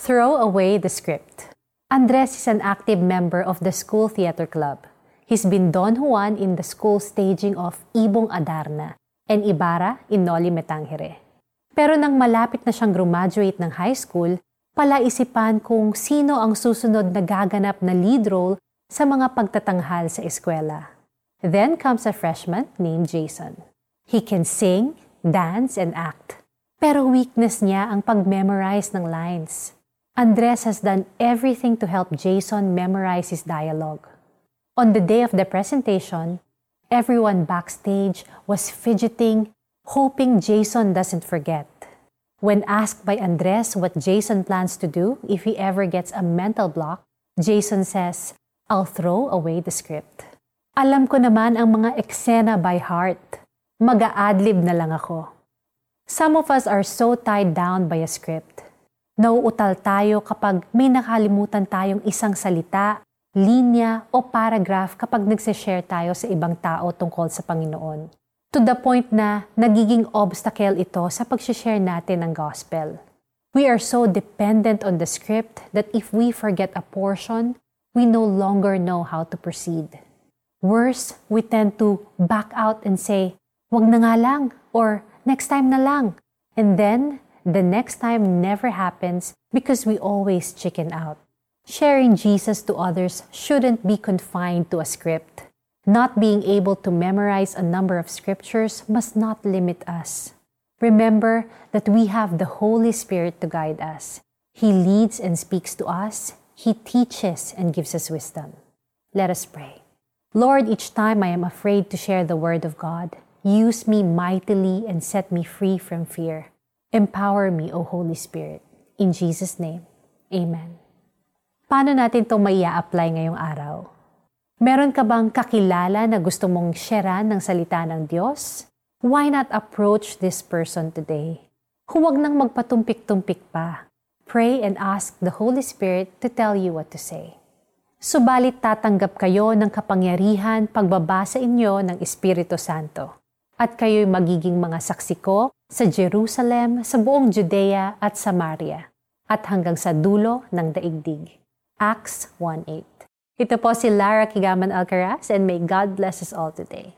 Throw away the script. Andres is an active member of the school theater club. He's been Don Juan in the school staging of Ibong Adarna and Ibarra in Noli Metangere. Pero nang malapit na siyang graduate ng high school, palaisipan kung sino ang susunod na gaganap na lead role sa mga pagtatanghal sa eskwela. Then comes a freshman named Jason. He can sing, dance, and act. Pero weakness niya ang pag-memorize ng lines. Andres has done everything to help Jason memorize his dialogue. On the day of the presentation, everyone backstage was fidgeting, hoping Jason doesn't forget. When asked by Andres what Jason plans to do if he ever gets a mental block, Jason says, I'll throw away the script. Alam ko naman ang mga eksena by heart. Mag-a-adlib na lang ako. Some of us are so tied down by a script. Nauutal tayo kapag may nakalimutan tayong isang salita linya o paragraph kapag nagsishare tayo sa ibang tao tungkol sa Panginoon. To the point na nagiging obstacle ito sa pag-share natin ng gospel. We are so dependent on the script that if we forget a portion, we no longer know how to proceed. Worse, we tend to back out and say, wag na nga lang, or next time na lang. And then, the next time never happens because we always chicken out. Sharing Jesus to others shouldn't be confined to a script. Not being able to memorize a number of scriptures must not limit us. Remember that we have the Holy Spirit to guide us. He leads and speaks to us. He teaches and gives us wisdom. Let us pray. Lord, each time I am afraid to share the Word of God, use me mightily and set me free from fear. Empower me, O Holy Spirit. In Jesus' name, Amen. Paano natin ito maia-apply ngayong araw? Meron ka bang kakilala na gusto mong sharean ng salita ng Diyos? Why not approach this person today? Huwag nang magpatumpik-tumpik pa. Pray and ask the Holy Spirit to tell you what to say. Subalit tatanggap kayo ng kapangyarihan pagbabasa inyo ng Espiritu Santo. At kayo'y magiging mga saksi ko sa Jerusalem, sa buong Judea at Samaria, at hanggang sa dulo ng daigdig. Acts 1.8 Ito po si Lara Kigaman Alcaraz and may God bless us all today.